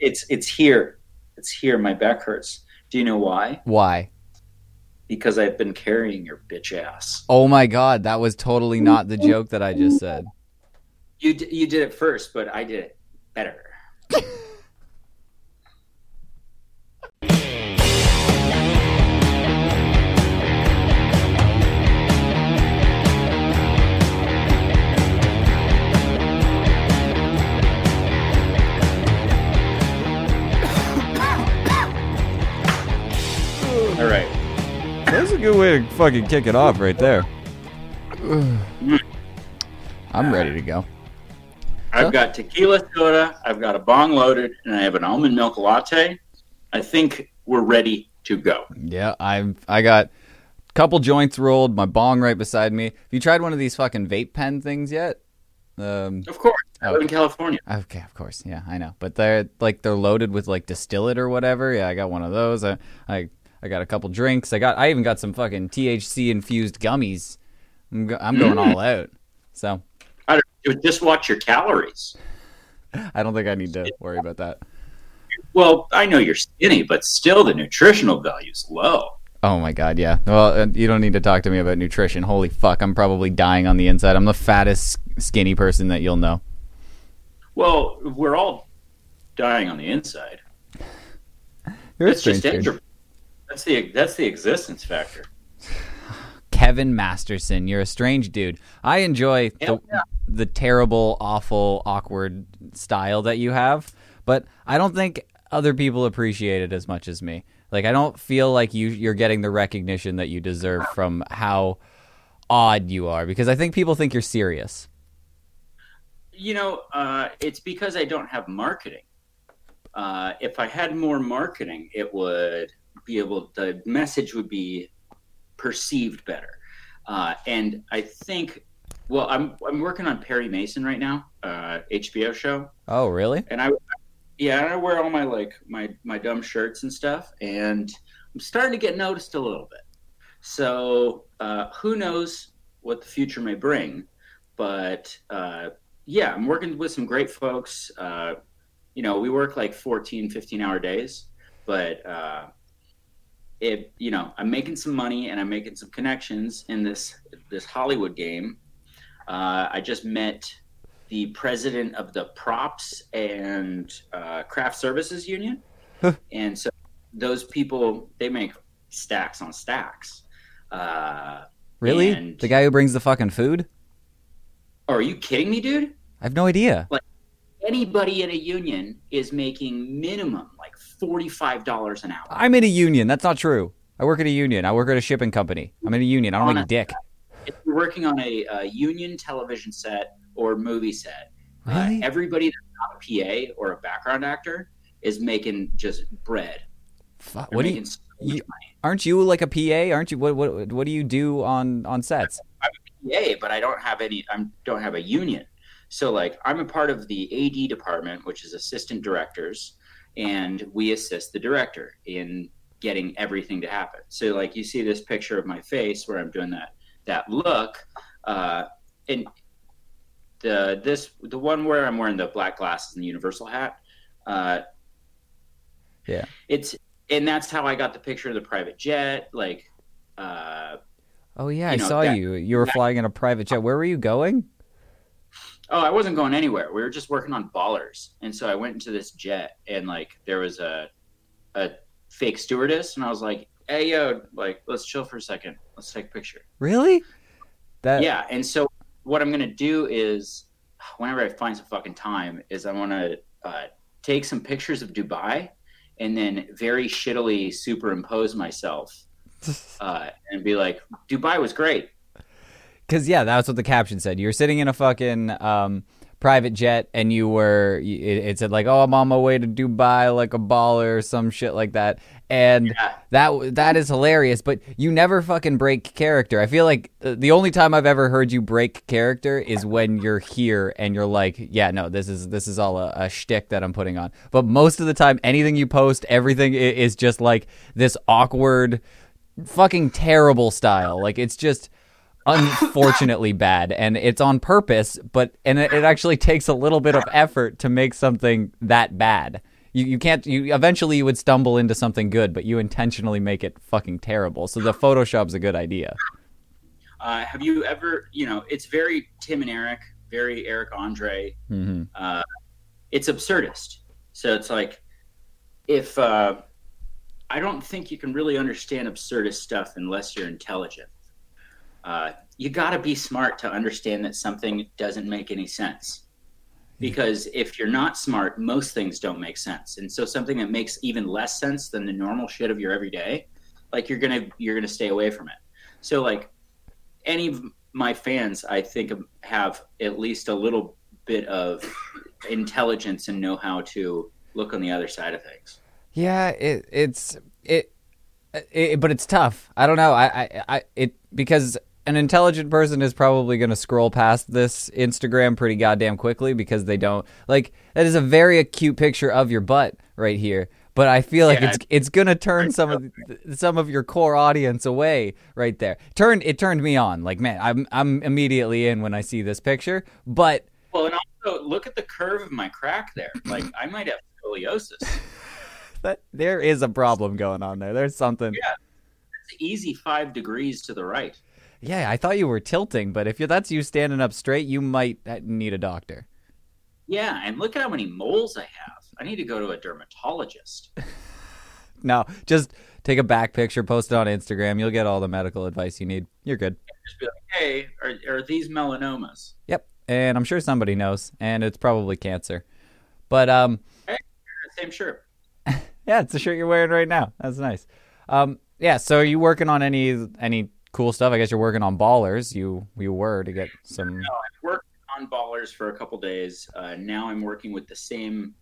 it's it's here. It's here. My back hurts. Do you know why? Why? Because I've been carrying your bitch ass. Oh my god, that was totally not the joke that I just said. You d- you did it first, but I did it better. good way to fucking kick it off right there. I'm ready to go. I've got tequila soda, I've got a bong loaded, and I have an almond milk latte. I think we're ready to go. Yeah, I've I got a couple joints rolled. My bong right beside me. Have you tried one of these fucking vape pen things yet? Um, Of course. I live in California. okay, of course. Yeah, I know. But they're like they're loaded with like distillate or whatever. Yeah, I got one of those. I I, I got a couple drinks. I got. I even got some fucking THC infused gummies. I'm, go, I'm going all out. So I don't, just watch your calories. I don't think I need to worry about that. Well, I know you're skinny, but still the nutritional value is low. Oh my god, yeah. Well, uh, you don't need to talk to me about nutrition. Holy fuck, I'm probably dying on the inside. I'm the fattest skinny person that you'll know. Well, we're all dying on the inside. You're That's just intro- That's the that's the existence factor. Kevin Masterson, you're a strange dude. I enjoy the, yeah. the terrible, awful, awkward style that you have, but I don't think other people appreciate it as much as me. Like I don't feel like you you're getting the recognition that you deserve from how odd you are because I think people think you're serious. You know, uh, it's because I don't have marketing. Uh, if I had more marketing, it would be able. The message would be perceived better. Uh, and I think, well, I'm I'm working on Perry Mason right now, uh, HBO show, Oh, really? and I, yeah, I wear all my like my my dumb shirts and stuff, and I'm starting to get noticed a little bit. So uh, who knows what the future may bring, but uh, yeah, I'm working with some great folks. Uh, you know, we work like 14, 15 hour days, but uh, it you know I'm making some money and I'm making some connections in this this Hollywood game. Uh, I just met the president of the props and uh, craft services union, and so those people they make stacks on stacks. Uh, Really? The guy who brings the fucking food? oh, are you kidding me, dude? I have no idea. Anybody in a union is making minimum like forty five dollars an hour. I'm in a union. That's not true. I work at a union. I work at a shipping company. I'm in a union. I don't On make a- dick. if you're working on a, uh union television set or movie set, Really? uh, everybody that's not a PA or a background actor is making just bread. Fuck, what do you, so you aren't you like a PA? Aren't you? What what what do you do on on sets? I'm a PA, but I don't have any. I don't have a union. So like I'm a part of the AD department, which is assistant directors, and we assist the director in getting everything to happen. So like you see this picture of my face where I'm doing that that look, uh, and the this the one where I'm wearing the black glasses and the universal hat. Uh, Yeah. it's and that's how I got the picture of the private jet. Like, uh, Oh yeah, I know, saw that- you. You were that- flying in a private jet. Where were you going? Oh, I wasn't going anywhere. We were just working on ballers, and so I went into this jet, and like there was a a fake stewardess, and I was like, "Hey, yo, like let's chill for a second. Let's take a picture." Really? That yeah, and so what I'm gonna do is, whenever I find some fucking time, is I want to uh, take some pictures of Dubai, and then very shittily superimpose myself, uh, and be like, "Dubai was great." Because yeah, that's what the caption said. You were sitting in a fucking um, private jet, and you were. It, it said like, "Oh, I'm on my way to Dubai, like a baller," or some shit like that. And Yeah. that that is hilarious. But you never fucking break character. I feel like uh, the only time I've ever heard you break character is when you're here and you're like, "Yeah, no, this is this is all a, a shtick that I'm putting on." But most of the time, anything you post, everything is just like this awkward, fucking terrible style. Like it's just unfortunately bad and it's on purpose but and it, it actually takes a little bit of effort to make something that bad You you can't you eventually you would stumble into something good, but you intentionally make it fucking terrible. So the Photoshop's a good idea. Uh, have you ever, you know, it's very Tim and Eric, very Eric Andre. hmm Uh, it's absurdist. So it's like, if uh, I don't think you can really understand absurdist stuff unless you're intelligent. Uh, you got to be smart to understand that something doesn't make any sense. Because if you're not smart, most things don't make sense. And so something that makes even less sense than the normal shit of your everyday, like you're gonna you're gonna stay away from it. So like any of my fans, I think have at least a little bit of intelligence and know how to look on the other side of things. Yeah, it it's it, it but it's tough. I don't know. I I, I it because an intelligent person is probably going to scroll past this Instagram pretty goddamn quickly because they don't like that is a very acute picture of your butt right here. But I feel like Yeah. it's it's gonna turn some of some of your core audience away right there. Turned it turned me on. Like man, I'm I'm immediately in when I see this picture. But Well, and also look at the curve of my crack there. Like I might have scoliosis. that, there is a problem going on there. There's something. Yeah. It's easy five degrees to the right. Yeah, I thought you were tilting, but if you that's you standing up straight, you might uh, need a doctor. Yeah, and look at how many moles I have. I need to go to a dermatologist. No, just take a back picture, post it on Instagram. You'll get all the medical advice you need. You're good. Just be like, hey, are, are these melanomas? Yep. And I'm sure somebody knows, and it's probably cancer. But um, Same shirt. yeah, it's the shirt you're wearing right now. That's nice. Um, yeah. So are you working on any any cool stuff? I guess you're working on ballers. You you were to get some. No, I worked on Ballers for a couple days. Uh, now I'm working with the same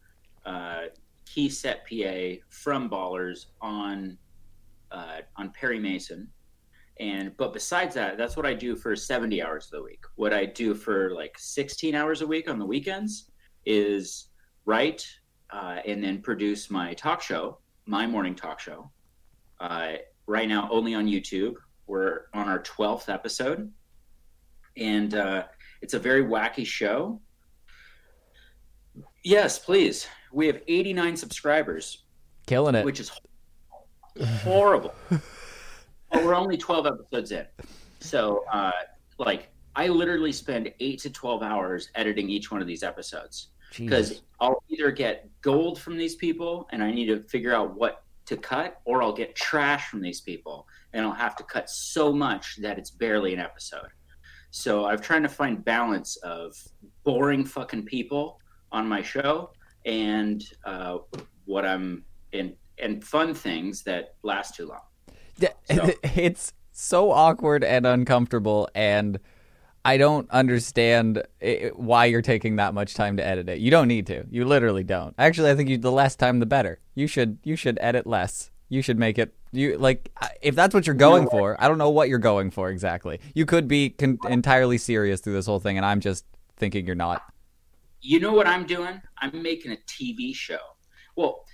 uh, key set PA from Ballers on uh, on Perry Mason. And but besides that, that's what I do for 70 hours of the week. What I do for like 16 hours a week on the weekends is write uh, and then produce my talk show, my morning talk show. Uh, right now, only on YouTube. We're on our 12th episode, and uh, it's a very wacky show. Yes, please. We have 89 subscribers, Killing it. which is horrible. but we're only 12 episodes in. So, uh, like, I literally spend 8 to 12 hours editing each one of these episodes because I'll either get gold from these people and I need to figure out what to cut, or I'll get trash from these people and I'll have to cut so much that it's barely an episode. So I'm trying to find balance of boring fucking people on my show and uh, what I'm in and fun things that last too long. Yeah, So- it's so awkward and uncomfortable and I don't understand i why you're taking that much time to edit it. You don't need to. You literally don't. Actually, I think you the less time the better. You should you should edit less. You should make it you like if that's what you're going No. for. I don't know what you're going for exactly. You could be con- entirely serious through this whole thing and I'm just thinking you're not. you know what I'm doing? I'm making a TV show. Well,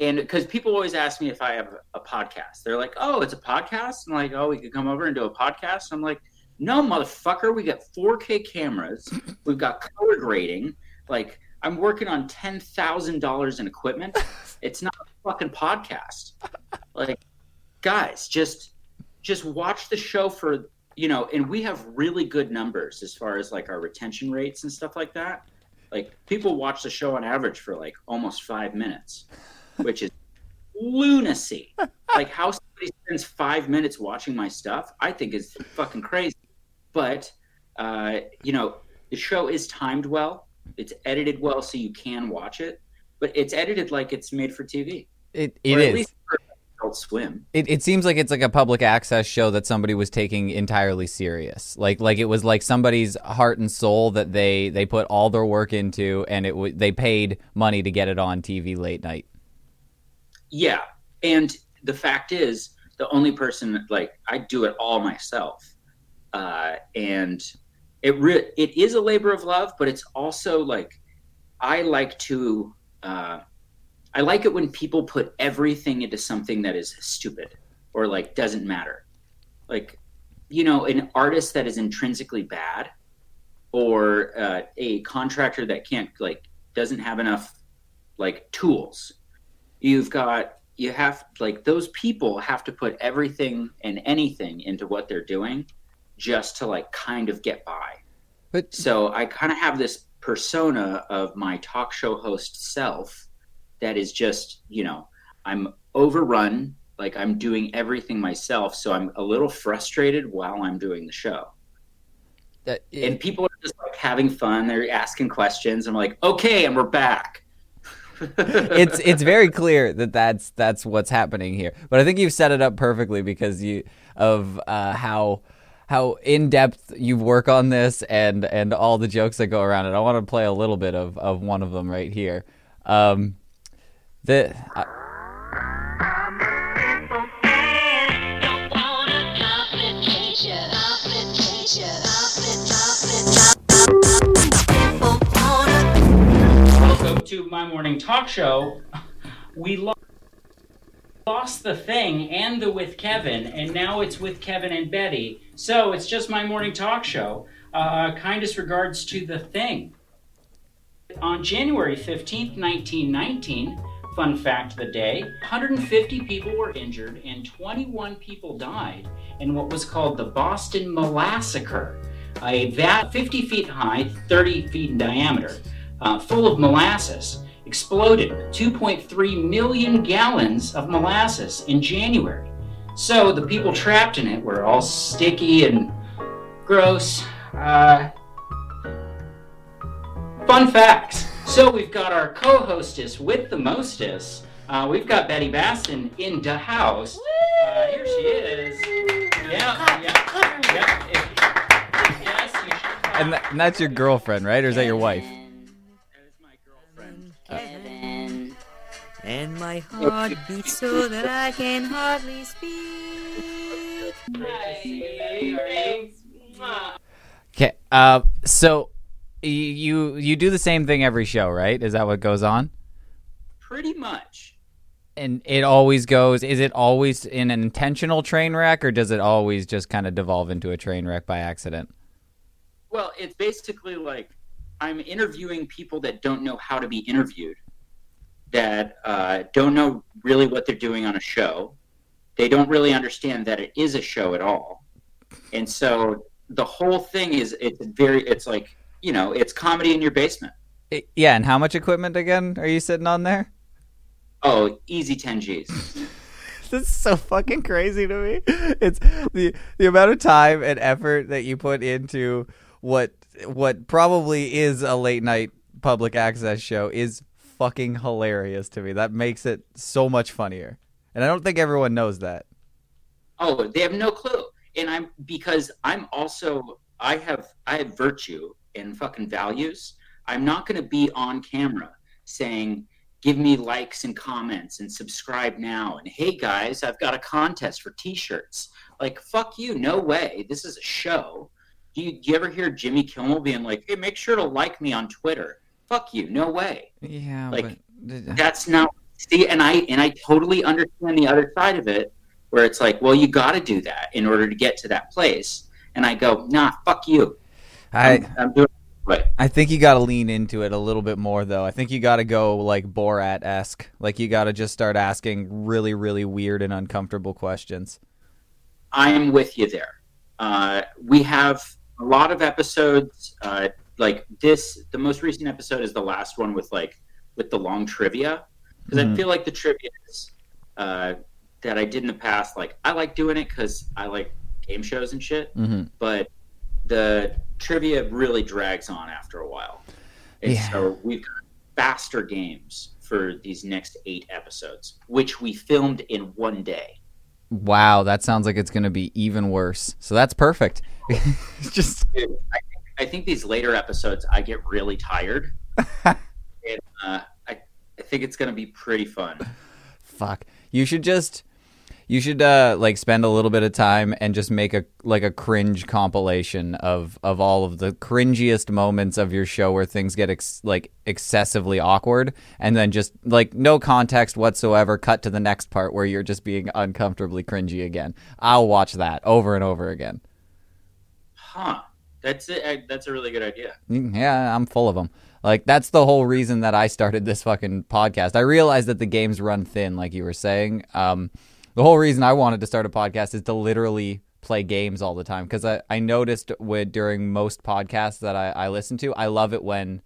and because people always ask me if I have a podcast, they're like, "Oh, it's a podcast." I'm like, "Oh, we could come over and do a podcast." I'm like, "No, motherfucker, we got 4K cameras, we've got color grading. Like, I'm working on ten thousand dollars in equipment. It's not a fucking podcast. Like, guys, just just watch the show for you know." And we have really good numbers as far as like our retention rates and stuff like that like people watch the show on average for like almost five minutes which is lunacy like how somebody spends five minutes watching my stuff i think is fucking crazy but uh, you know the show is timed well it's edited well so you can watch it but it's edited like it's made for tv It it is. least for adult swim It, it seems like it's like a public access show that somebody was taking entirely serious. Like like it was like somebody's heart and soul that they they put all their work into, and it w- they paid money to get it on TV late night. Yeah, and the fact is, the only person like I do it all myself, uh, and it re- it is a labor of love, but it's also like I like to. Uh, I like it when people put everything into something that is stupid or like doesn't matter. Like, you know, an artist that is intrinsically bad or uh, a contractor that can't like doesn't have enough like tools. You've got you have like those people have to put everything and anything into what they're doing just to like kind of get by. But So I kind of have this persona of my talk show host self that is just, you know, I'm overrun, like I'm doing everything myself. So I'm a little frustrated while I'm doing the show. that, And people are just like having fun. They're asking questions. I'm like, okay, and we're back. it's it's very clear that that's that's what's happening here. But I think you've set it up perfectly because you of uh, how how in depth you work on this and and all the jokes that go around it. I want to play a little bit of of one of them right here. Um, the wanna Welcome to my morning talk show. We lo- lost the thing and the with Kevin, and now it's with Kevin and Betty. So it's just my morning talk show. Uh, kindest regards to the thing. On January 15th, 1919, fun fact of the day, 150 people were injured and 21 people died in what was called the Boston Molassacre, a vat 50 feet high, 30 feet in diameter, uh, full of molasses, exploded 2.3 million gallons of molasses in January. So the people trapped in it were all sticky and gross. Uh, fun facts. So we've got our co-hostess with the mostess. Uh, we've got Betty Baston in the house. Uh, here she is. Yeah, yeah, yeah. If- yes, and, that, and that's your girlfriend, right? Or is that your wife? My heart beats so that I can hardly speak. Okay. Uh, so you you do the same thing every show, right? Is that what goes on? Pretty much. And it always goes. Is it always in an intentional train wreck, or does it always just kind of devolve into a train wreck by accident? Well, it's basically like I'm interviewing people that don't know how to be interviewed, that uh, don't know really what they're doing on a show. They don't really understand that it is a show at all, and so the whole thing is it's very it's like you know it's comedy in your basement. Yeah. And how much equipment again are you sitting on there? Oh, easy ten G's. This is so fucking crazy to me. It's the the amount of time and effort that you put into what what probably is a late night public access show is fucking hilarious to me. That makes it so much funnier. And I don't think everyone knows that. Oh, they have no clue. And I'm because I'm also I have I have virtue and fucking values. I'm not going to be on camera saying give me likes and comments and subscribe now and hey guys, I've got a contest for t-shirts. Like fuck you, no way. This is a show. Do you, do you ever hear Jimmy Kimmel being like, "Hey, make sure to like me on Twitter." Fuck you, no way. Yeah, Like, but That's not see, and I and I totally understand the other side of it, where it's like, well, you got to do that in order to get to that place. And I go, nah, fuck you. I I'm, I'm doing right. I think you got to lean into it a little bit more, though. I think you got to go like Borat esque. Like you got to just start asking really, really weird and uncomfortable questions. I'm with you there. Uh, we have a lot of episodes. Uh, like this, the most recent episode is the last one with like with the long trivia because Mhm. I feel like the trivia is, uh, that I did in the past. Like I like doing it because I like game shows and shit. hmm but the trivia really drags on after a while. And Yeah. so we've got faster games for these next eight episodes, which we filmed in one day. Wow, that sounds like it's going to be even worse. So that's perfect. just Dude, I, I think these later episodes, I get really tired. and uh, I, I think it's going to be pretty fun. fuck. You should just you should uh like spend a little bit of time and just make a like a cringe compilation of of all of the cringiest moments of your show where things get ex- like excessively awkward and then just like no context whatsoever cut to the next part where you're just being uncomfortably cringy again. I'll watch that over and over again. Huh. That's it. That's a really good idea. Mm, Yeah, I'm full of them. Like that's the whole reason that I started this fucking podcast. I realized that the games run thin, like you were saying. Um, the whole reason I wanted to start a podcast is to literally play games all the time because I, I noticed with during most podcasts that I, I listen to, I love it when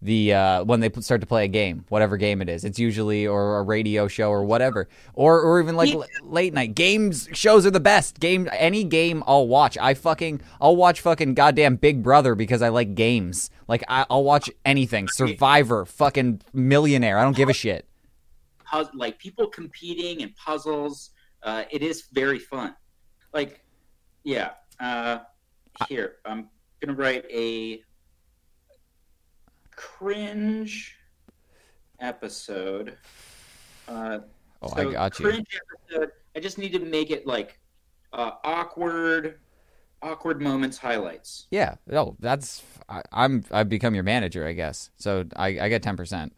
the uh, when they start to play a game, whatever game it is. It's usually or a radio show or whatever, or or even like Yeah. l- late night games. Shows are the best. Game any game I'll watch. I fucking I'll watch fucking goddamn Big Brother because I like games. Like I, I'll watch anything. Survivor, fucking Millionaire. I don't give a shit. puz- like people competing and puzzles. Uh, it is very fun. Like, yeah. Uh, here, I'm gonna write a cringe episode. Uh, Oh, so I got you. Cringe episode. I just need to make it like uh, awkward, awkward moments highlights. Yeah. Oh, that's I, I'm I've become your manager, I guess. So I, I get ten percent.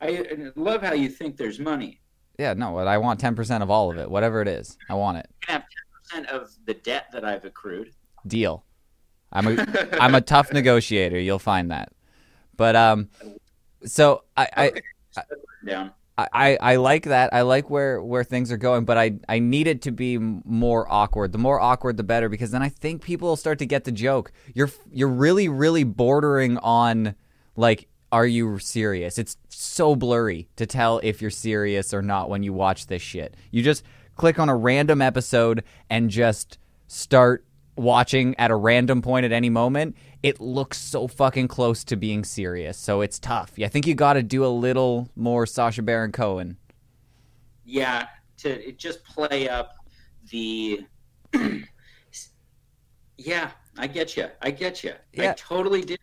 I I love how you think there's money. Yeah. No, but I want ten percent of all of it, whatever it is. I want it. You can have ten percent of the debt that I've accrued. Deal. I'm a I'm a tough negotiator. You'll find that. But um, so I I, Okay, just put it down. I I like that. I like where where things are going. But I I need it to be more awkward. The more awkward, the better. Because then I think people will start to get the joke. You're you're really really bordering on like. Are you serious? It's so blurry to tell if you're serious or not when you watch this shit. You just click on a random episode and just start watching at a random point at any moment, it looks so fucking close to being serious. So it's tough. Yeah, I think you got to do a little more Sacha Baron Cohen. yeah to just play up the yeah i get you i get you Yeah. i totally do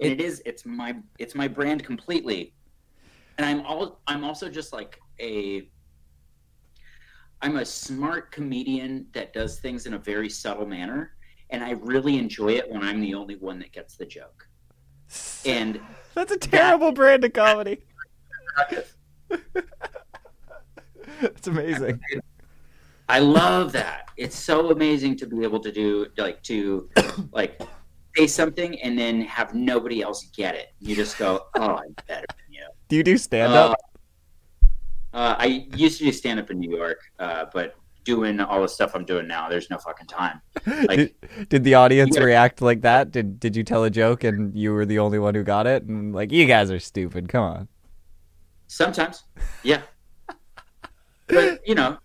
and it is it's my it's my brand completely and i'm all i'm also just like a i'm a smart comedian that does things in a very subtle manner and i really enjoy it when i'm the only one that gets the joke and That's a terrible brand of comedy. It's amazing. I love that. It's so amazing to be able to do like to like say something and then have nobody else get it. You just go, "Oh, I'm better than you." Do you do stand Uh, up? uh, I used to do stand up in New York, uh, but doing all the stuff I'm doing now, there's no fucking time. Like, did, did the audience gotta- react like that? Did did you tell a joke and you were the only one who got it? And like, you guys are stupid. Come on. sometimes, yeah. But you know,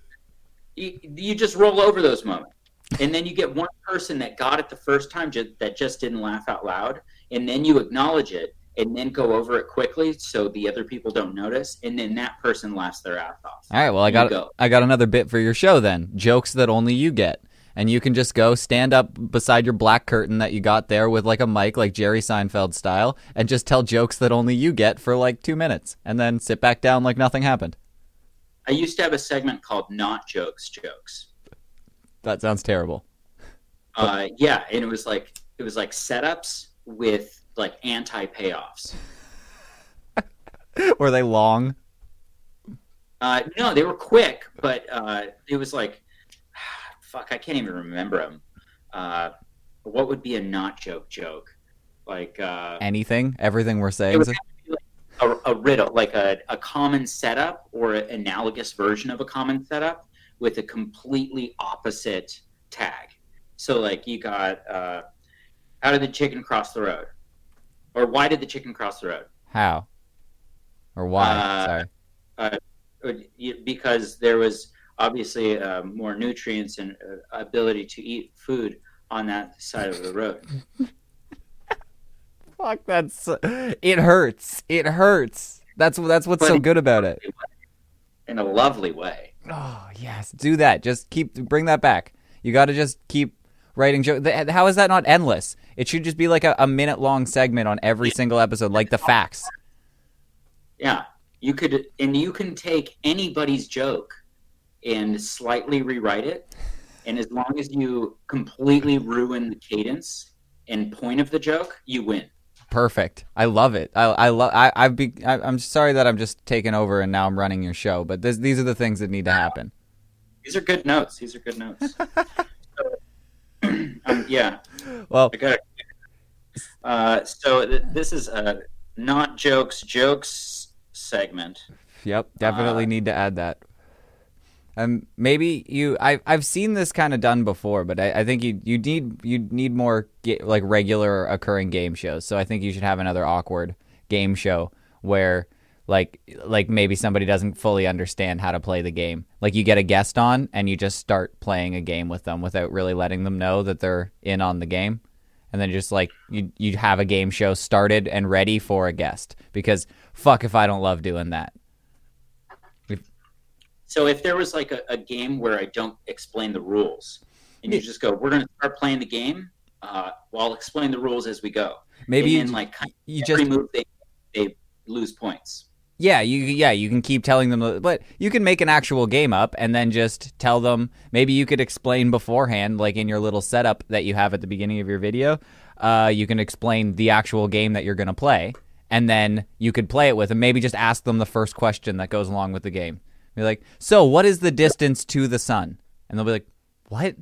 you, you just roll over those moments, and then you get one person that got it the first time that just didn't laugh out loud, and then you acknowledge it, and then go over it quickly so the other people don't notice, and then that person laughs their ass off. All right. Well, I got go. I got another bit for your show then. Jokes that only you get. And you can just go stand up beside your black curtain that you got there with like a mic, like Jerry Seinfeld style, and just tell jokes that only you get for like two minutes, and then sit back down like nothing happened. I used to have a segment called "Not Jokes, Jokes." That sounds terrible. Uh, yeah, and it was like it was like setups with like anti payoffs. Were they long? Uh, no, they were quick, but uh, it was like, fuck, I can't even remember them. Uh, what would be a not joke joke? Like uh, Anything? Everything we're saying? it would have to be like a, a riddle, like a, a common setup or an analogous version of a common setup with a completely opposite tag. So, like, you got uh, how did the chicken cross the road? Or why did the chicken cross the road? How? Or why? Uh, Sorry. Or you- because there was obviously uh, more nutrients and uh, ability to eat food on that side of the road. Fuck, that's it hurts. It hurts. That's that's what's so good about it. In a lovely way. Oh yes, do that. Just keep bring that back. You got to just keep writing jokes. How is that not endless? It should just be like a, a minute long segment on every single episode, like the facts. Yeah, you could, and you can take anybody's joke and slightly rewrite it, and as long as you completely ruin the cadence and point of the joke, you win. Perfect. I love it. I I love. I I've be. I, I'm sorry that I'm just taking over and now I'm running your show, but this, these are the things that need to happen. These are good notes. These are good notes. Um, yeah, Well, got. Uh, so th- this is a not jokes jokes segment. Yep, definitely Uh, need to add that. Um, maybe you. I've I've seen this kind of done before, but I, I think you you need you need more ga- like regular occurring game shows. So I think you should have another awkward game show where like like maybe somebody doesn't fully understand how to play the game. Like you get a guest on and you just start playing a game with them without really letting them know that they're in on the game. And then just like you you have a game show started and ready for a guest because fuck if I don't love doing that. So if there was like a, a game where I don't explain the rules, and you just go, "We're going to start playing the game," uh, well, I'll explain the rules as we go. Maybe and you, like you every just move they they lose points. Yeah you yeah you can keep telling them but you can make an actual game up and then just tell them. Maybe you could explain beforehand like in your little setup that you have at the beginning of your video uh, you can explain the actual game that you're going to play and then you could play it with them. Maybe just ask them the first question that goes along with the game. Be like so what is the distance to the sun? And they'll be like what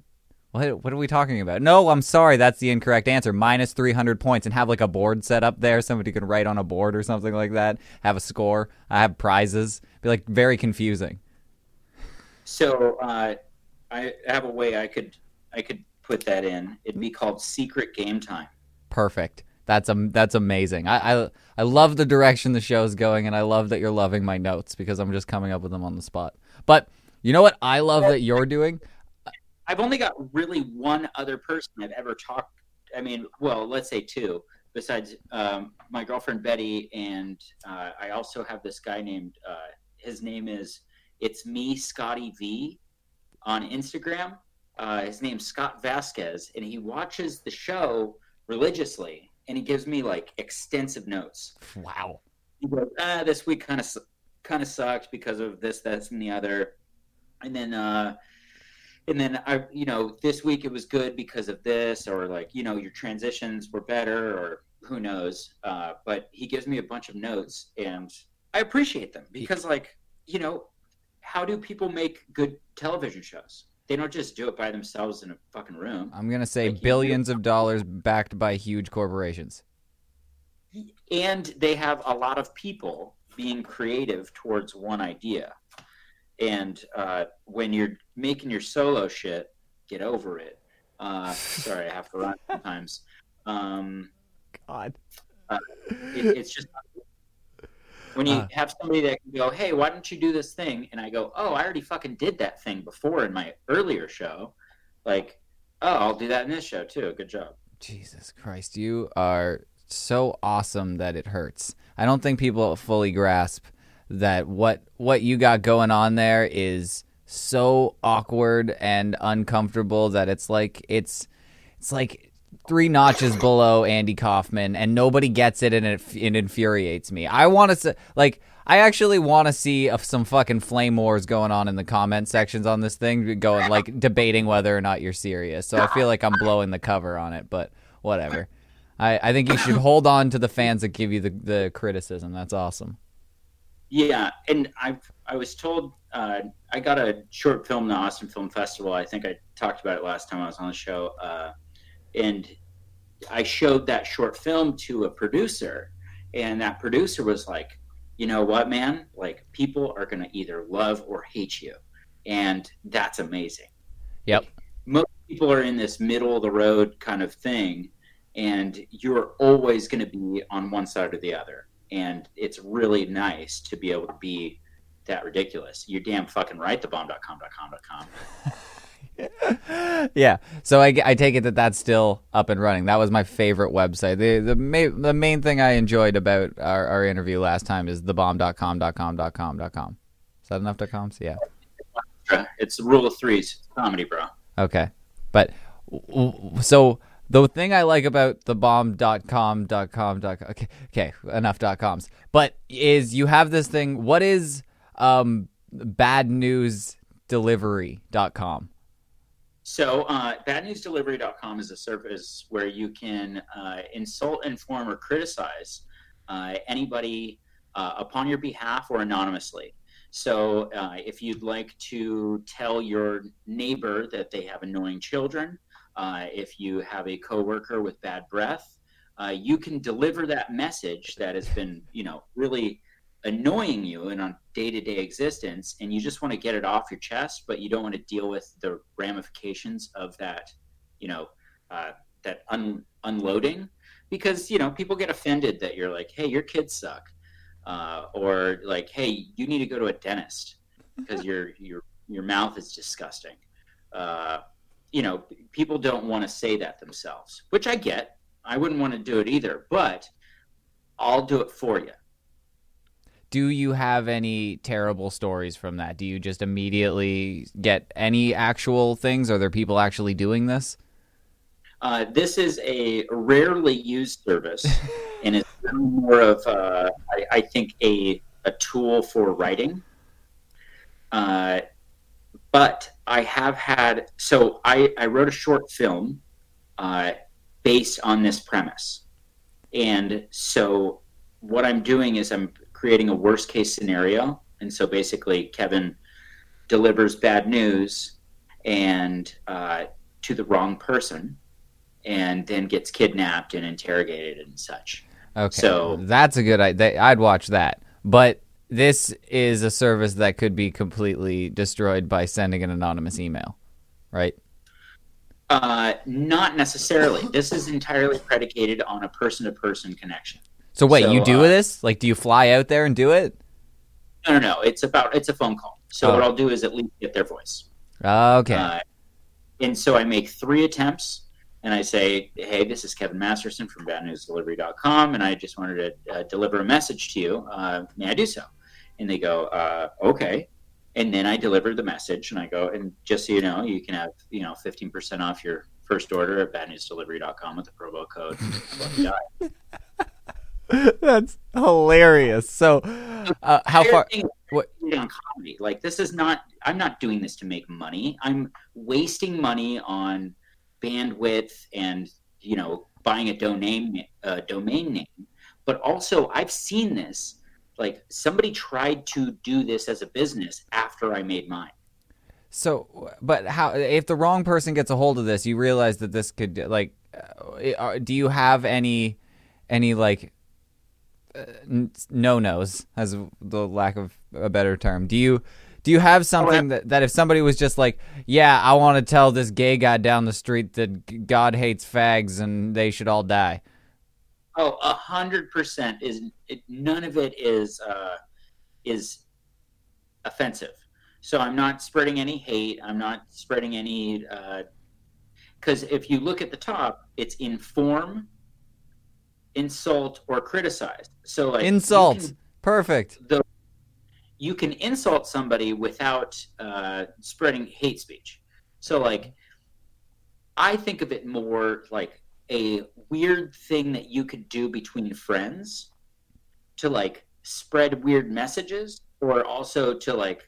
what what are we talking about? No, I'm sorry, that's the incorrect answer. Minus 300 points and have like a board set up there. Somebody can write on a board or something like that. Have a score. I have prizes. Be like very confusing. So uh, I have a way I could I could put that in. It'd be called Secret Game Time. Perfect. That's um that's amazing. I, I I love the direction the show's going, and I love that you're loving my notes because I'm just coming up with them on the spot. But you know what I love that you're doing? I've only got really one other person I've ever talked. I mean, well, let's say two. Besides um, my girlfriend Betty, and uh, I also have this guy named. Uh, his name is it's me Scotty V on Instagram. Uh, his name's Scott Vasquez, and he watches the show religiously, and he gives me like extensive notes. Wow. He goes, ah, this week kind of kind of sucked because of this, that's, and the other, and then. uh and then I, you know, this week it was good because of this, or like, you know, your transitions were better, or who knows. Uh, but he gives me a bunch of notes, and I appreciate them because, like, you know, how do people make good television shows? They don't just do it by themselves in a fucking room. I'm gonna say Like you billions of dollars backed by huge corporations. and they have a lot of people being creative towards one idea. And uh, when you're making your solo shit, get over it. Uh, sorry, I have to run sometimes. Um, God. it, it's just when you Uh. have somebody that can go, "Hey, why don't you do this thing?" and I go, "Oh, I already fucking did that thing before in my earlier show." Like, oh, I'll do that in this show too. Good job. Jesus Christ, you are so awesome that it hurts. I don't think people fully grasp that what what you got going on there is so awkward and uncomfortable that it's like it's it's like three notches below Andy Kaufman and nobody gets it and it, it infuriates me. I want to like I actually want to see some fucking flame wars going on in the comment sections on this thing, going like debating whether or not you're serious. So I feel like I'm blowing the cover on it, but whatever. I, I think you should hold on to the fans that give you the, the criticism. That's awesome. Yeah, and I I was told uh, I got a short film the Austin Film Festival. I think I talked about it last time I was on the show, uh, and I showed that short film to a producer, and that producer was like, "You know what, man? Like people are gonna either love or hate you, and that's amazing." Yep. Most people are in this middle of the road kind of thing, and you're always going to be on one side or the other and it's really nice to be able to be that ridiculous. You're damn fucking right. The bomb.com.com.com. yeah. So I, I take it that that's still up and running. That was my favorite website. The the, ma- the main thing I enjoyed about our, our interview last time is thebomb.com.com.com.com. Is that enough .coms? Yeah. It's the rule of threes. It's comedy, bro. Okay. But so the thing I like about the bomb.com.com okay, okay, enough .coms. But is you have this thing what is um bad news delivery.com? So, uh, badnewsdelivery.com is a service where you can uh, insult, inform, or criticize uh, anybody uh, upon your behalf or anonymously. So, uh, if you'd like to tell your neighbor that they have annoying children, uh, if you have a coworker with bad breath, you can deliver that message that has been, you know, really annoying you in on day-to-day existence and you just want to get it off your chest but you don't want to deal with the ramifications of that you know uh, that un- unloading because you know people get offended that you're like hey your kids suck uh, or like hey you need to go to a dentist because your your your mouth is disgusting. Uh, you know people don't want to say that themselves which i get. I wouldn't want to do it either but i'll do it for you Do you have any terrible stories from that? Do you just immediately get any actual things? Are there people actually doing this? Uh, this is a rarely used service, and it's more of, uh, I, I think, a, a tool for writing. Uh, but I have had, so I, I wrote a short film uh, based on this premise. And so what I'm doing is I'm creating a worst case scenario. And so basically, Kevin delivers bad news and uh, to the wrong person and then gets kidnapped and interrogated and such. Okay, So- that's a good idea. I'd watch that. But this is a service that could be completely destroyed by sending an anonymous email, right? Uh, not necessarily. this is entirely predicated on a person to person connection. So wait, you do uh, this? Like, do you fly out there and do it? No, no, no. It's about it's a phone call. So Oh. what I'll do is at least get their voice. Okay. Uh, and so I make three attempts, and I say, "Hey, this is Kevin Masterson from BadNewsDelivery.com, and I just wanted to uh, deliver a message to you. Uh, may I do so?" And they go, uh, "Okay." And then I deliver the message, and I go, "And just so you know, you can have you know fifteen percent off your first order at BadNewsDelivery.com with the promo code." That's hilarious. So, uh, how far? What- comedy. Like this is not. I'm not doing this to make money. I'm wasting money on bandwidth and you know buying a domain uh, domain name. But also, I've seen this. Like somebody tried to do this as a business after I made mine. So, but how? If the wrong person gets a hold of this, you realize that this could like. Uh, uh, do you have any, any like, no nos, as the lack of a better term? Do you? Do you have something that, that if somebody was just like, yeah, I want to tell this gay guy down the street that God hates fags and they should all die? Oh, a hundred percent is it, none of it is uh, is offensive. So I'm not spreading any hate. I'm not spreading any because if you look at the top, it's inform, insult, or criticize. So like Insult. can- Perfect. the you can insult somebody without uh, spreading hate speech. So like, I think of it more like a weird thing that you could do between friends to like spread weird messages, or also to like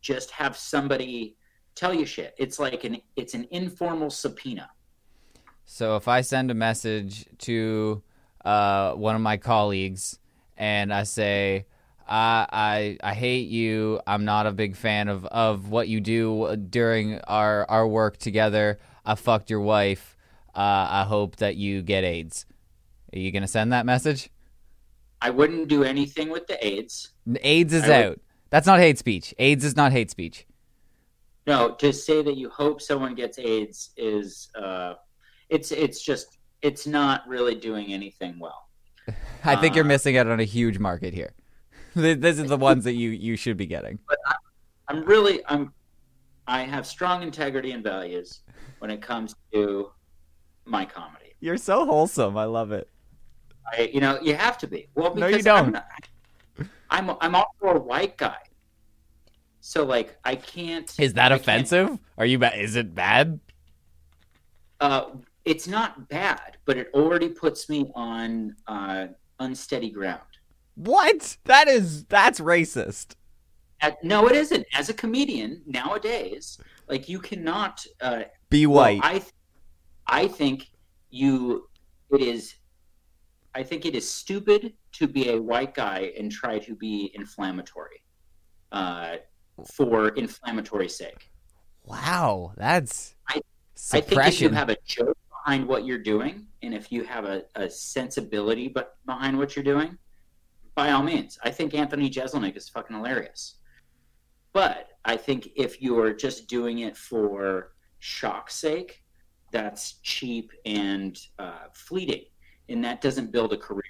just have somebody tell you shit. It's like an it's an informal subpoena. So if I send a message to uh, one of my colleagues and I say, I, I I hate you. I'm not a big fan of, of what you do during our, our work together. I fucked your wife. Uh, I hope that you get AIDS. Are you gonna send that message? I wouldn't do anything with the AIDS. AIDS is I would- out. That's not hate speech. AIDS is not hate speech. No, to say that you hope someone gets AIDS is uh, it's it's just it's not really doing anything well. I think you're Uh, missing out on a huge market here. This is the ones that you, you should be getting. But I'm really I'm I have strong integrity and values when it comes to my comedy. You're so wholesome. I love it. I you know you have to be well No, you don't. I'm, not, I'm I'm also a white guy, so like I can't. Is that I can't- offensive? Are you? Ba- is it bad? Uh, it's not bad, but it already puts me on uh, unsteady ground. What? That is that's racist. No, it isn't. As a comedian nowadays, like you cannot. Uh, Be well, white. I, th- I think you. It is. I think it is stupid to be a white guy and try to be inflammatory, uh, for inflammatory sake. wow, that's I- I think if you suppression. have a joke behind what you're doing, and if you have a, a sensibility but behind what you're doing, by all means. I think Anthony Jeselnik is fucking hilarious. But I think if you're just doing it for shock's sake, that's cheap and uh, fleeting, and that doesn't build a career.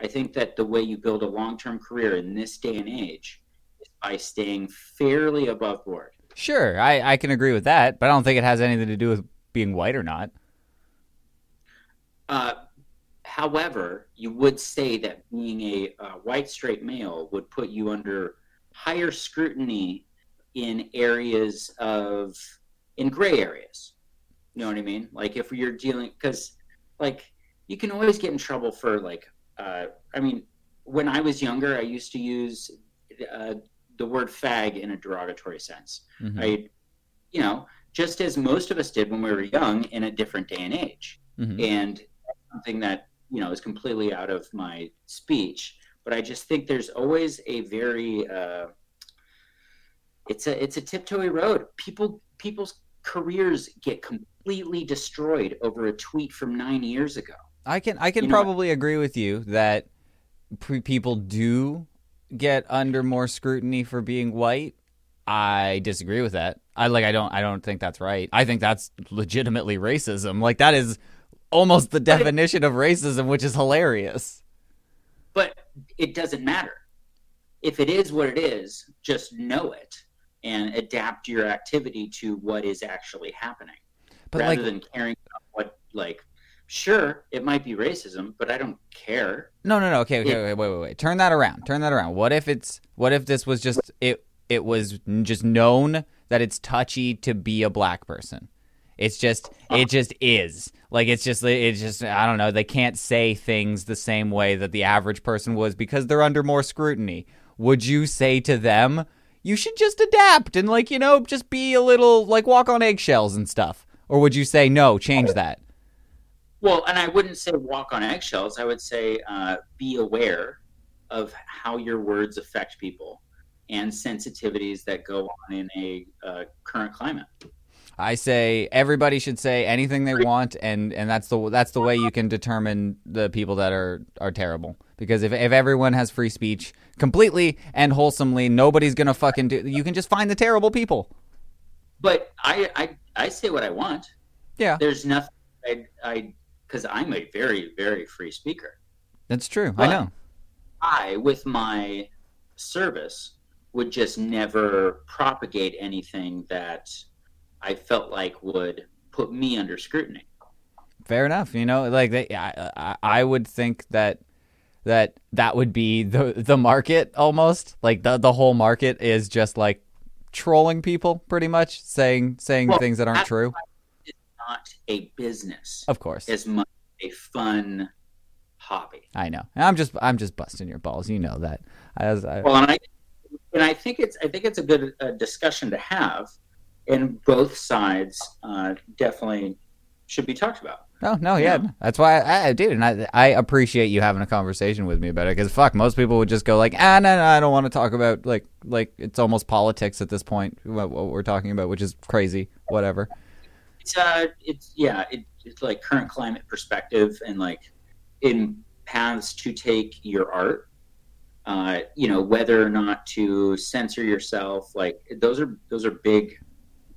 I think that the way you build a long-term career in this day and age is by staying fairly above board. Sure, I, I can agree with that, but I don't think it has anything to do with being white or not. Uh, however, you would say that being a uh, white straight male would put you under higher scrutiny in areas of in gray areas. You know what I mean? Like if you're dealing because like you can always get in trouble for like uh, I mean when I was younger I used to use uh, the word fag in a derogatory sense. Mhm. I you know just as most of us did when we were young in a different day and age Mhm. and something that you know is completely out of my speech but i just think there's always a very uh, it's a it's a tiptoey road people people's careers get completely destroyed over a tweet from nine years ago I can I can You know what? probably agree with you that pre- people do get under more scrutiny for being white. I disagree with that. I like I don't I don't think that's right. I think that's legitimately racism. Like that is almost the it- definition of racism, which is hilarious. but it doesn't matter if it is what it is just know it and adapt your activity to what is actually happening But rather like than caring about what like sure it might be racism but i don't care No, no, no. Okay, okay, Yeah. wait, wait, wait, wait. Turn that around. Turn that around. What if it's what if this was just it it was just known that it's touchy to be a black person. It's just it uh-huh. just is. Like it's just it's just I don't know, they can't say things the same way that the average person was because they're under more scrutiny. Would you say to them, you should just adapt and like, you know, just be a little like walk on eggshells and stuff? Or would you say no, change that? Well, and I wouldn't say walk on eggshells. I would say uh, be aware of how your words affect people and sensitivities that go on in a uh, current climate. I say everybody should say anything they want, and, and that's the that's the way you can determine the people that are, are terrible. Because if, if everyone has free speech completely and wholesomely, nobody's gonna fucking do. You can just find the terrible people. But I, I, I say what I want. Yeah, There's nothing I, I, because I'm a very, very free speaker. that's true. I know. I, with my service, would just never propagate anything that I felt like would put me under scrutiny. Fair enough. You know, like they, I, I, I would think that that that would be the the market almost. Like the the whole market is just like trolling people, pretty much saying saying Well, things that aren't true. It's not a business Of course. as much a fun hobby. I know. I'm just I'm just busting your balls. You know that. As I, Well, and I and I think it's I think it's a good uh, discussion to have, and both sides uh, definitely should be talked about. no, no, yeah. Yeah. That's why I, I dude, and I I appreciate you having a conversation with me about it because fuck, most people would just go like, ah, no, no, I don't want to talk about like like it's almost politics at this point. What, what we're talking about, which is crazy. Whatever. It's uh, it's yeah, it, it's like current climate perspective and like in paths to take your art. Uh, you know whether or not to censor yourself, like those are those are big,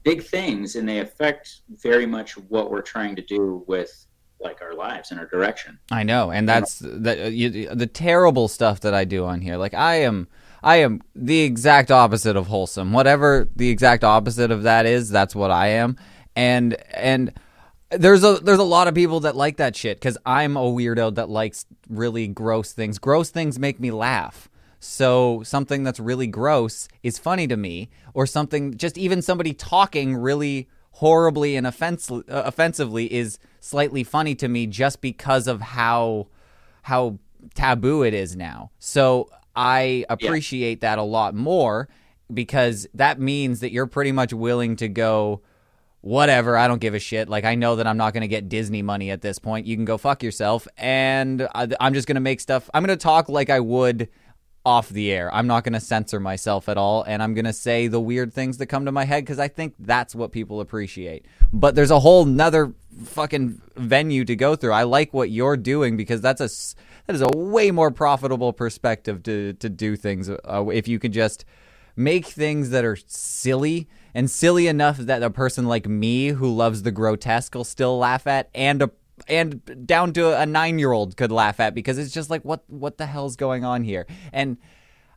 big things, and they affect very much what we're trying to do with like our lives and our direction. I know, and that's the you, the terrible stuff that I do on here. Like I am, I am the exact opposite of wholesome. Whatever the exact opposite of that is, that's what I am. And and there's a there's a lot of people that like that shit because I'm a weirdo that likes really gross things. Gross things make me laugh. So something that's really gross is funny to me, or something just even somebody talking really horribly and offens- uh, offensively is slightly funny to me just because of how how taboo it is now. So I appreciate that a lot more because that means that you're pretty much willing to go whatever, I don't give a shit. Like I know that I'm not going to get Disney money at this point. You can go fuck yourself and I, I'm just going to make stuff I'm going to talk like I would off the air. I'm not going to censor myself at all and I'm going to say the weird things that come to my head cuz I think that's what people appreciate. But there's a whole nother fucking venue to go through. I like what you're doing because that's a that is a way more profitable perspective to to do things uh, if you could just make things that are silly and silly enough that a person like me who loves the grotesque will still laugh at and a and down to a 9-year-old could laugh at because it's just like what what the hell's going on here and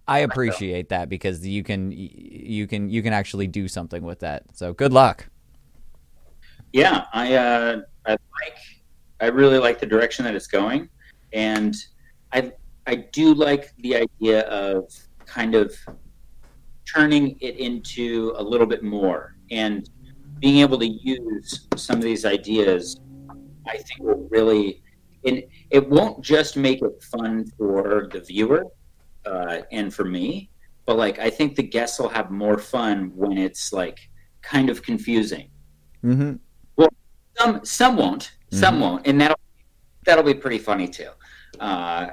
I appreciate that because you can you can you can actually do something with that. So good luck. yeah i uh i like i really like the direction that it's going and i i do like the idea of kind of turning it into a little bit more and being able to use some of these ideas i think will really and it won't just make it fun for the viewer uh, and for me but like i think the guests will have more fun when it's like kind of confusing Mm-hmm. Well, some some won't, some won't, and that'll that'll be pretty funny too. Uh,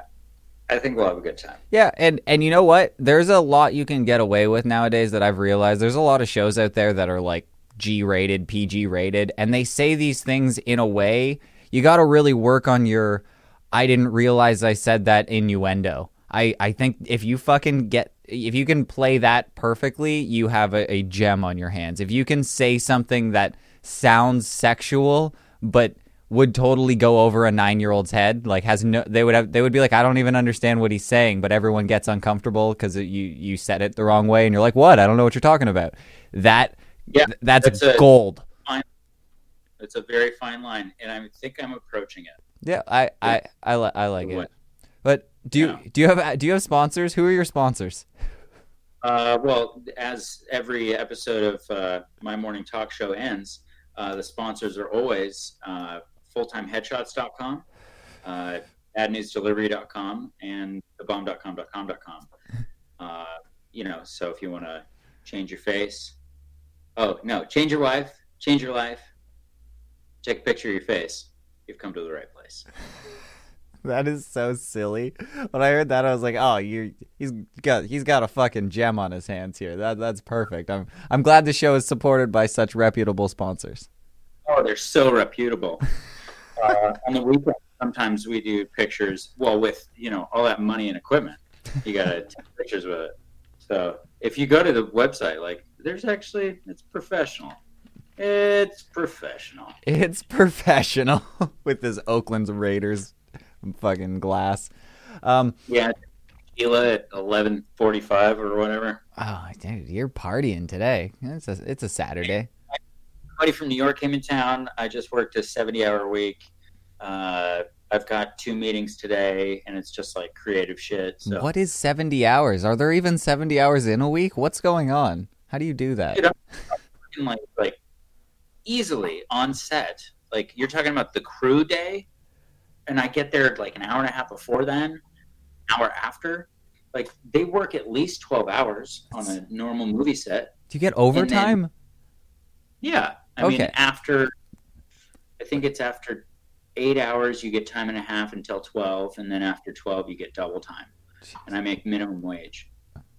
I think we'll have a good time. Yeah, and and you know what? There's a lot you can get away with nowadays that I've realized. There's a lot of shows out there that are like G rated, PG rated, and they say these things in a way you got to really work on your I didn't realize I said that innuendo. I I think if you fucking get if you can play that perfectly, you have a, a gem on your hands. If you can say something that sounds sexual but would totally go over a nine year old's head. Like has no, they would have, they would be like, I don't even understand what he's saying, but everyone gets uncomfortable because you you said it the wrong way, and you're like, what? I don't know what you're talking about. That Yeah, th- that's, that's a- gold. It's a very fine line, and I think I'm approaching it. Yeah, I I I, li- I like it. But do you Yeah. do you have do you have sponsors? Who are your sponsors? Uh, well, as every episode of uh, my morning talk show ends, uh, the sponsors are always uh, fulltimeheadshots.com, uh, badnewsdelivery.com, and thebomb.com.com.com. Uh, you know, so if you want to change your face, oh, no, change your wife, change your life, take a picture of your face, you've come to the right place. That is so silly. When I heard that, I was like, "Oh, you he's got he's got a fucking gem on his hands here. That that's perfect. I'm I'm glad the show is supported by such reputable sponsors." Oh, they're so reputable. uh, on the weekend, sometimes we do pictures. Well, with you know all that money and equipment, you got to take pictures with it. So if you go to the website, like there's actually it's professional. It's professional. It's professional with this Oakland Raiders fucking glass. Um, Yeah, Sheila at eleven forty-five or whatever. oh, dude, you're partying today. It's a it's a Saturday. Somebody from New York came in town. I just worked a seventy-hour week. Uh, I've got two meetings today, and it's just like creative shit. So What is 70 hours? Are there even 70 hours in a week? What's going on? How do you do that? Dude, like like easily on set. Like you're talking about the crew day, and I get there like an hour and a half before then, hour after. Like they work at least twelve hours on a normal movie set. Do you get overtime? Yeah, I mean Okay. after, I think it's after eight hours you get time and a half until twelve, and then after twelve you get double time, and I make minimum wage.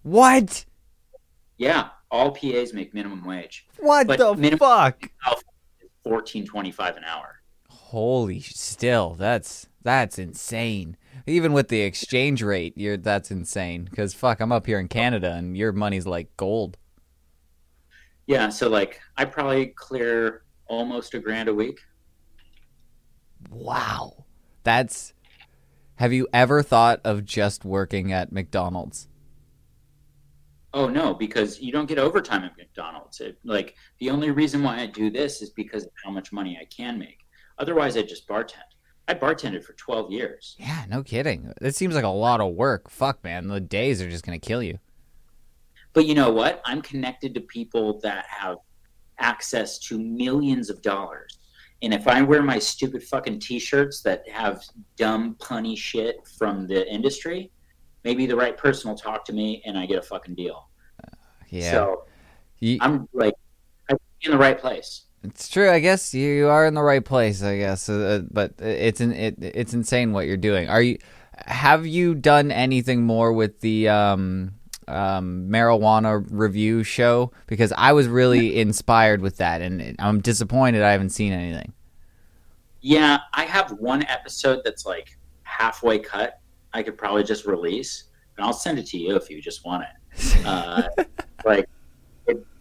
What? Yeah, all PAs make minimum wage. What But the minimum- fuck? Fourteen twenty-five an hour. Holy still, that's that's insane. Even with the exchange rate, you're that's insane. Cause fuck, I'm up here in Canada and your money's like gold. Yeah, so like I probably clear almost a grand a week. Wow. That's have you ever thought of just working at McDonald's? Oh no, because you don't get overtime at McDonald's. It, like the only reason why I do this is because of how much money I can make. Otherwise, I just bartend. I bartended for twelve years. Yeah, no kidding. It seems like a lot of work. Fuck, man. The days are just gonna kill you. But you know what? I'm connected to people that have access to millions of dollars. And if I wear my stupid fucking t-shirts that have dumb punny shit from the industry, maybe the right person will talk to me and I get a fucking deal. Yeah. So You- I'm like I'm in the right place. It's true. I guess you are in the right place. I guess, uh, but it's in, it, it's insane what you're doing. Are you? Have you done anything more with the um, um, marijuana review show? Because I was really inspired with that, and I'm disappointed I haven't seen anything. Yeah, I have one episode that's like halfway cut. I could probably just release, and I'll send it to you if you just want it. Uh, like,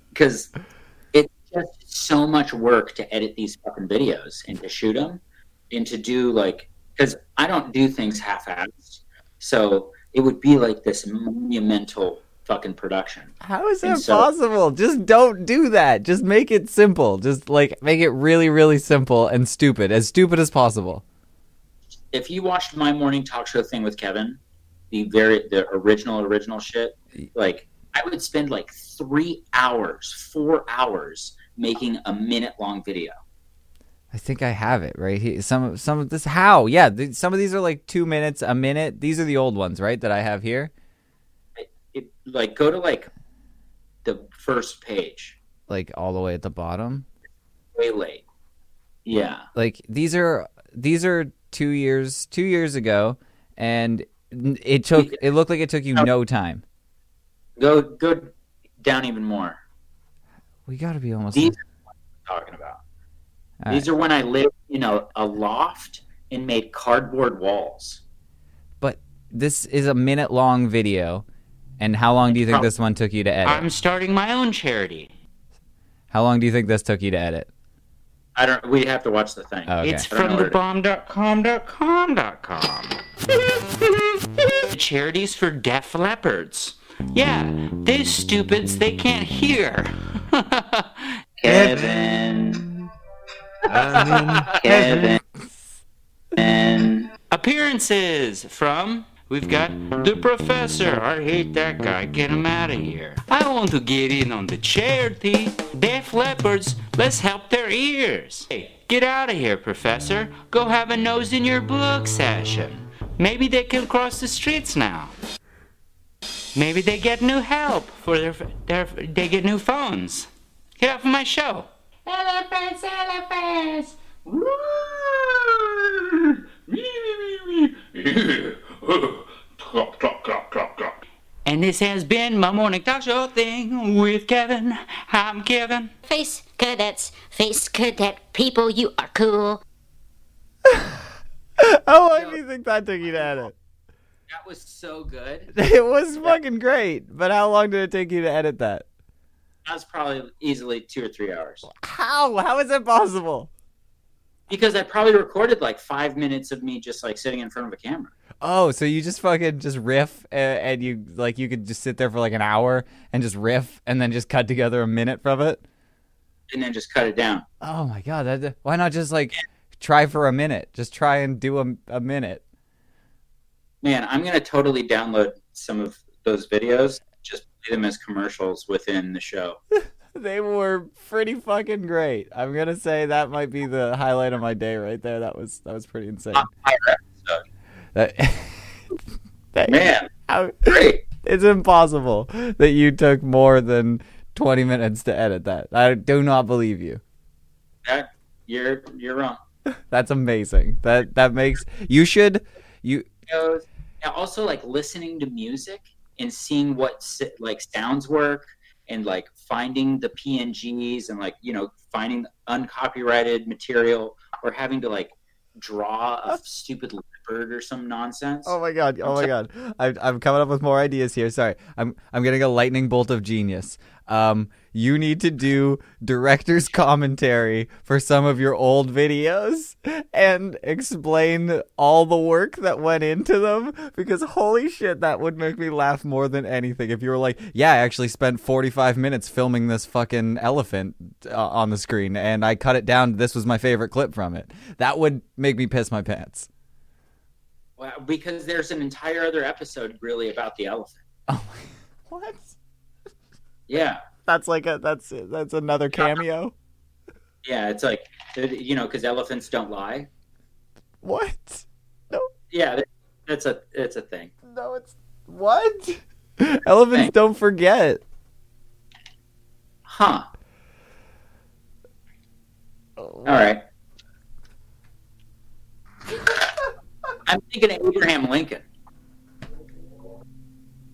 because it's just so much work to edit these fucking videos and to shoot them, and to do like, because I don't do things half-assed, so it would be like this monumental fucking production. How is that so- possible? Just don't do that. Just make it simple. Just like make it really, really simple and stupid, as stupid as possible. If you watched my morning talk show thing with Kevin, the very the original original shit, like I would spend like three hours, four hours making a minute long video. I think I have it right here. Some of some of this how? Yeah, th- some of these are like two minutes, a minute. These are the old ones, right? That I have here. It like go to like the first page, Like all the way at the bottom. way late. Yeah, Like these are these are two years two years ago, and it took it looked like it took you no time. go go down even more. We got to be almost. These are talking about. All These are when I lived in a, a loft and made cardboard walls. But this is a minute long video. And how long do you think this one took you to edit? I'm starting my own charity. How long do you think this took you to edit? I don't. We have to watch the thing. Oh, okay. It's I don't know from where the to- bomb.com.com.com. Charities for deaf leopards. Yeah, these stupids, they can't hear. Kevin. Kevin. Kevin. Appearances from. We've got the professor. I hate that guy. Get him out of here. I want to get in on the charity. Deaf leopards, let's help their ears. Hey, get out of here, professor. Go have a nose in your book session. Maybe they can cross the streets now. Maybe they get new help for their, their they get new phones. Get off of my show. Elephants, elephants. And this has been my morning talk show thing with Kevin. I'm Kevin. Face cadets, face cadet people, you are cool. How long do you think that took you to edit? That was so good. It was fucking great. But how long did it take you to edit that? That was probably easily two or three hours. How? How is that possible? Because I probably recorded like five minutes of me just like sitting in front of a camera. Oh, so you just fucking just riff and, and you like you could just sit there for like an hour and just riff and then just cut together a minute from it? and then just cut it down. Oh my god, that, why not just like try for a minute? Just try and do a, a minute. Man, I'm gonna totally download some of those videos, just play them as commercials within the show. They were pretty fucking great. I'm gonna say that might be the highlight of my day right there. That was that was pretty insane. Uh, Episode. That, that- Man, how- great. it's impossible that you took more than 20 minutes to edit that. I do not believe you. That you're you're wrong. That's amazing. That that makes you should you. And also like listening to music and seeing what like sounds work and like finding the PNGs and like you know finding uncopyrighted material or having to like draw a stupid leopard or some nonsense. Oh my god! Oh my god! I'm I'm coming up with more ideas here. Sorry, I'm I'm getting a lightning bolt of genius. Um, you need to do director's commentary for some of your old videos and explain all the work that went into them. Because holy shit, that would make me laugh more than anything. If you were like, "Yeah, I actually spent 45 minutes filming this fucking elephant uh, on the screen, and I cut it down. This was my favorite clip from it." That would make me piss my pants. Well, because there's an entire other episode really about the elephant. Oh, what? Yeah, That's like a that's that's another cameo. yeah. It's like you know because elephants don't lie. What? No, Yeah, that's a it's a thing. no, it's what? Elephants Thanks. don't forget. Huh. Oh. All right. I'm thinking of Abraham Lincoln.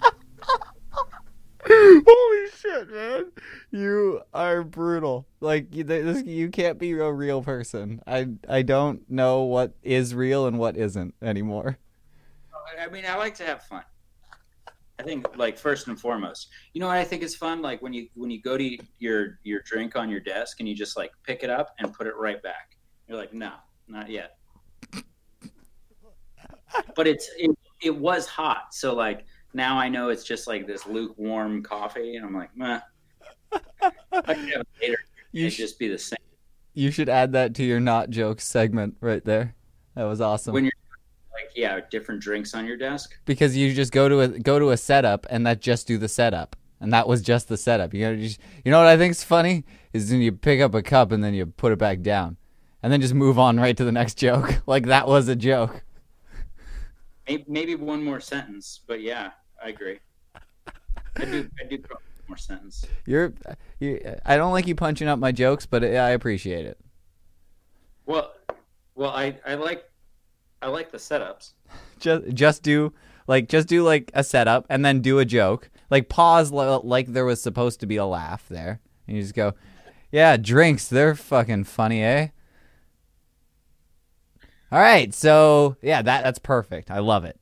Holy shit, man! You are brutal. Like you, this, you can't be a real person. I I don't know what is real and what isn't anymore. I mean, I like to have fun. I think, like first and foremost, you know what I think is fun? Like when you when you go to your your drink on your desk and you just like pick it up and put it right back. You're like, no, not yet. But it's it, it was hot, so like now I know it's just like this lukewarm coffee, and I'm like, meh. I can have it later. You It'd sh- just be the same. you should add that to your not jokes segment right there. That was awesome. When you're like, yeah, different drinks on your desk. because you just go to a go to a setup and that just do the setup and that was just the setup you know just, you know what i think's funny is when you pick up a cup and then you put it back down and then just move on right to the next joke like that was a joke Maybe, maybe one more sentence, but yeah, I agree. I do. I do probably one more sentence. you're you, i don't like you punching up my jokes but i appreciate it Well, well, I I like I like the setups. just just do like just do like a setup and then do a joke like pause li- like there was supposed to be a laugh there and you just go yeah drinks they're fucking funny eh all right so yeah that that's perfect. I love it.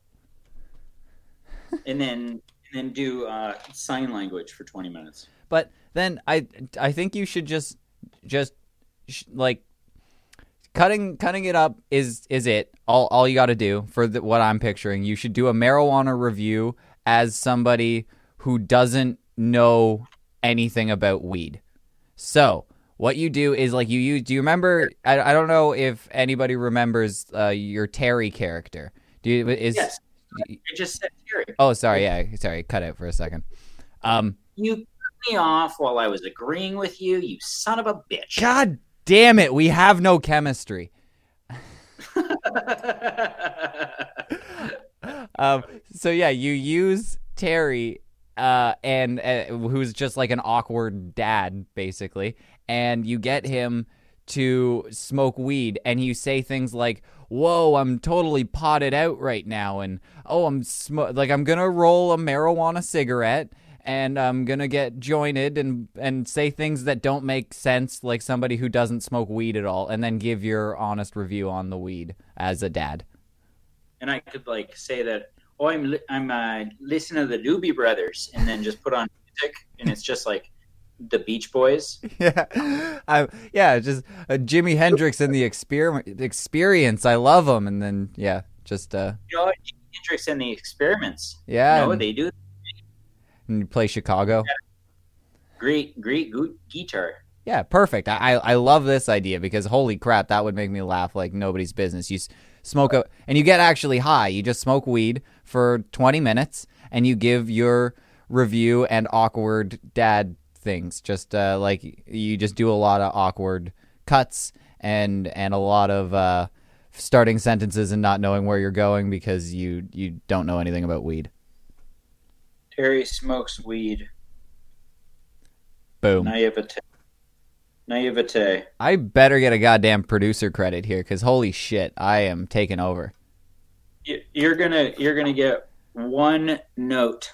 And then and then do uh, sign language for 20 minutes. but then i i think you should just just sh- like cutting cutting it up is is it. All all you got to do for the, what i'm picturing you should do a marijuana review as somebody who doesn't know anything about weed. So what you do is like you use do you remember i, I don't know if anybody remembers uh, your terry character do you is Yes. I just said Terry. oh sorry yeah sorry cut out for a second um You cut me off while I was agreeing with you. You son of a bitch. god damn it we have no chemistry um, so yeah, you use Terry, uh, and uh, who's just like an awkward dad, basically, and you get him to smoke weed, and you say things like, "Whoa, I'm totally potted out right now," and "Oh, I'm sm- like I'm gonna roll a marijuana cigarette." And I'm gonna get jointed and and say things that don't make sense, like somebody who doesn't smoke weed at all, and then give your honest review on the weed as a dad. and I could like say that. Oh, I'm li- I'm listening to the Doobie Brothers, and then just put on music, and it's just like the Beach Boys. yeah, I, yeah, just uh, Jimi Hendrix and the experiment experience. I love them, and then yeah, just uh, You know, Jimi Hendrix and the Experiments. yeah, no, and, they do and you play Chicago. great, great gu- guitar. Yeah, perfect. I, I I love this idea because holy crap, that would make me laugh like nobody's business. You smoke a and you get actually high. You just smoke weed for twenty minutes and you give your review and awkward dad things. Just uh, like you just do a lot of awkward cuts and and a lot of uh, starting sentences and not knowing where you're going because you you don't know anything about weed. Terry smokes weed. Boom. Naivete. Naivete. I better get a goddamn producer credit here because holy shit, I am taking over. You- You're gonna you're gonna get one note.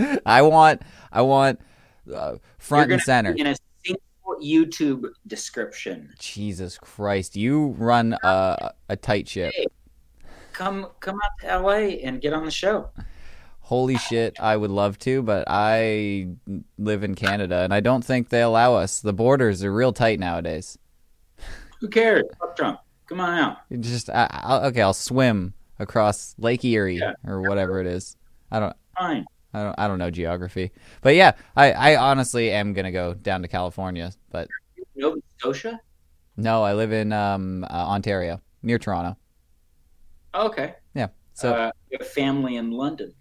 I want, I want uh, front and center. in a single YouTube description. Jesus Christ, you run a, a tight ship. Come come out to LA and get on the show. Holy shit, I would love to, but I live in Canada and I don't think they allow us. The borders are real tight nowadays. Who cares? Fuck drunk. Come on out. Just, I, I'll, okay, I'll swim across Lake Erie Yeah. or whatever it is. I don't, Fine. I don't, I don't know geography, but yeah, I, I honestly am gonna go down to California, but Nova Scotia? no, I live in um, uh, Ontario, near Toronto. Okay. Yeah, so uh, family in London.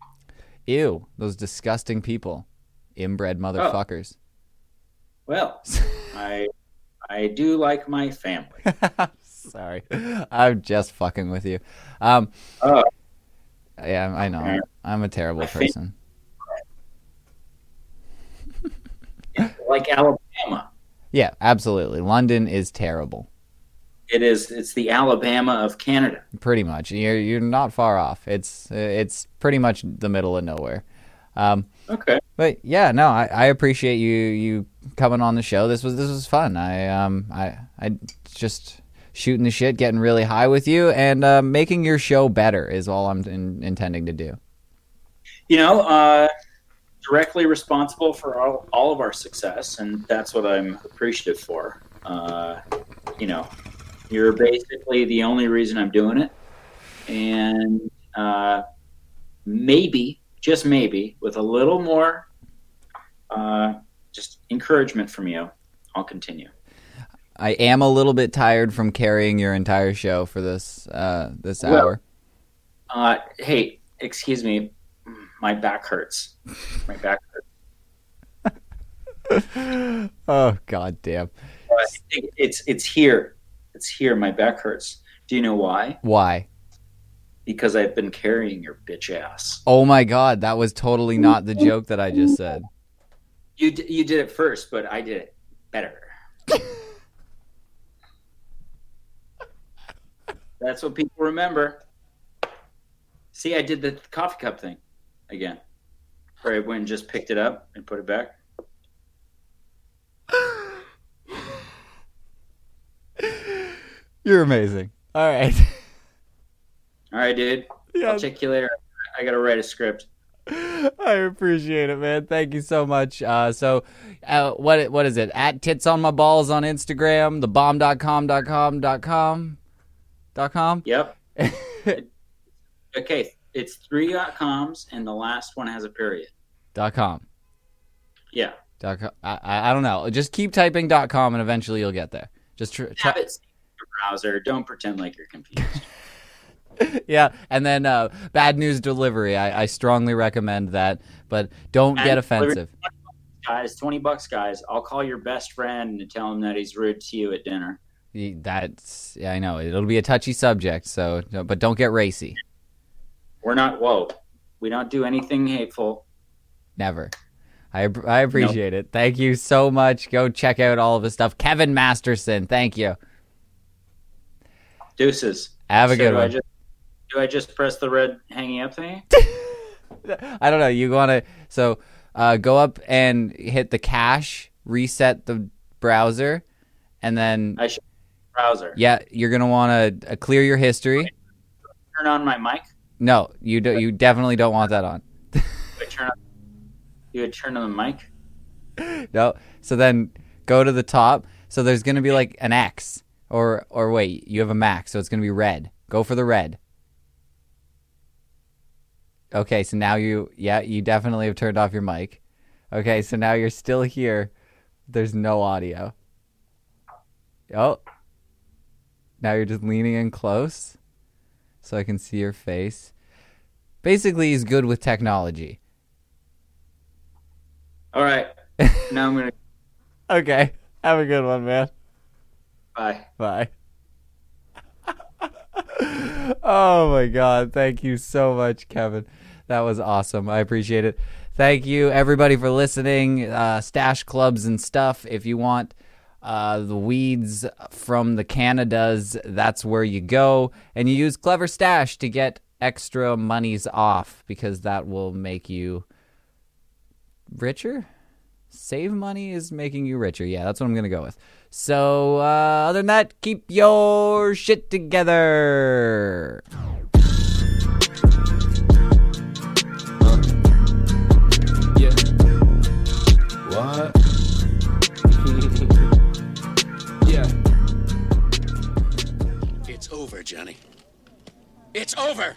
ew, those disgusting people, inbred motherfuckers. Well, I I do like my family. Sorry, I'm just fucking with you. Um, Oh. yeah, I know. I'm a terrible person. Like Alabama. Yeah, absolutely. London is terrible. It is. It's the Alabama of Canada. Pretty much. You're you're not far off. It's it's pretty much the middle of nowhere. Um, Okay. but yeah, no, I, I appreciate you you coming on the show. This was this was fun. I um I I just shooting the shit, getting really high with you, and uh, making your show better is all I'm in, intending to do. You know, uh, directly responsible for all, all of our success, and that's what I'm appreciative for. Uh, you know, you're basically the only reason I'm doing it, and uh, maybe, just maybe, with a little more, uh, just encouragement from you, I'll continue. I am a little bit tired from carrying your entire show for this uh, this Well- hour. Uh, hey, excuse me, my back hurts. My back hurts. Oh god damn! I think it's it's here. It's here. My back hurts. Do you know why? Why? Because I've been carrying your bitch ass. Oh my god, that was totally not the joke that I just said. You d- you did it first, but I did it better. That's what people remember. See, I did the coffee cup thing again. I went and just picked it up and put it back. You're amazing. All right. All right, dude. Yeah. I'll check you later. I gotta write a script. I appreciate it, man. Thank you so much. Uh, so, uh, what what is it? At tits on my balls on Instagram, the bomb.com dot com dot com dot com. Yep. okay, it's three dot coms, and the last one has a period. dot com. Yeah. Dot com. I, I don't know. Just keep typing dot com, and eventually you'll get there. Just tr- try, Have it in your browser. Don't pretend like you're confused. yeah, and then uh, bad news delivery. I, I strongly recommend that, but don't Bad get offensive. guys, twenty bucks, guys. I'll call your best friend and tell him that he's rude to you at dinner. That's yeah, I know it'll be a touchy subject. So, but don't get racy. We're not whoa. We don't do anything hateful. Never. I I appreciate it. Thank you so much. Go check out all of the stuff. Kevin Masterson. Thank you. Deuces. Have a So good do I one. just do I just press the red hanging up thing? I don't know. You want to so uh, go up and hit the cache, reset the browser, and then I should browser. yeah, you're gonna want to uh, clear your history. Turn on my mic. No, you do, you definitely don't want that on. Turn on you would turn on the mic? No. So then go to the top. So there's gonna be like an X, or or wait, you have a Mac, so it's gonna be red. Go for the red. Okay, so now you yeah, you definitely have turned off your mic. Okay, so now you're still here. There's no audio. Oh. Now you're just leaning in close so I can see your face. Basically, he's good with technology. All right. now I'm gonna Okay. Have a good one, man. bye. Bye. oh my god, thank you so much, Kevin. That was awesome. I appreciate it. Thank you everybody for listening. Uh, stash clubs and stuff. If you want uh, the weeds from the Canadas, that's where you go, and you use Clever Stash to get extra monies off because that will make you richer. Save money is making you richer. Yeah, that's what I'm gonna go with. So, uh, other than that, keep your shit together. over, Johnny. It's over!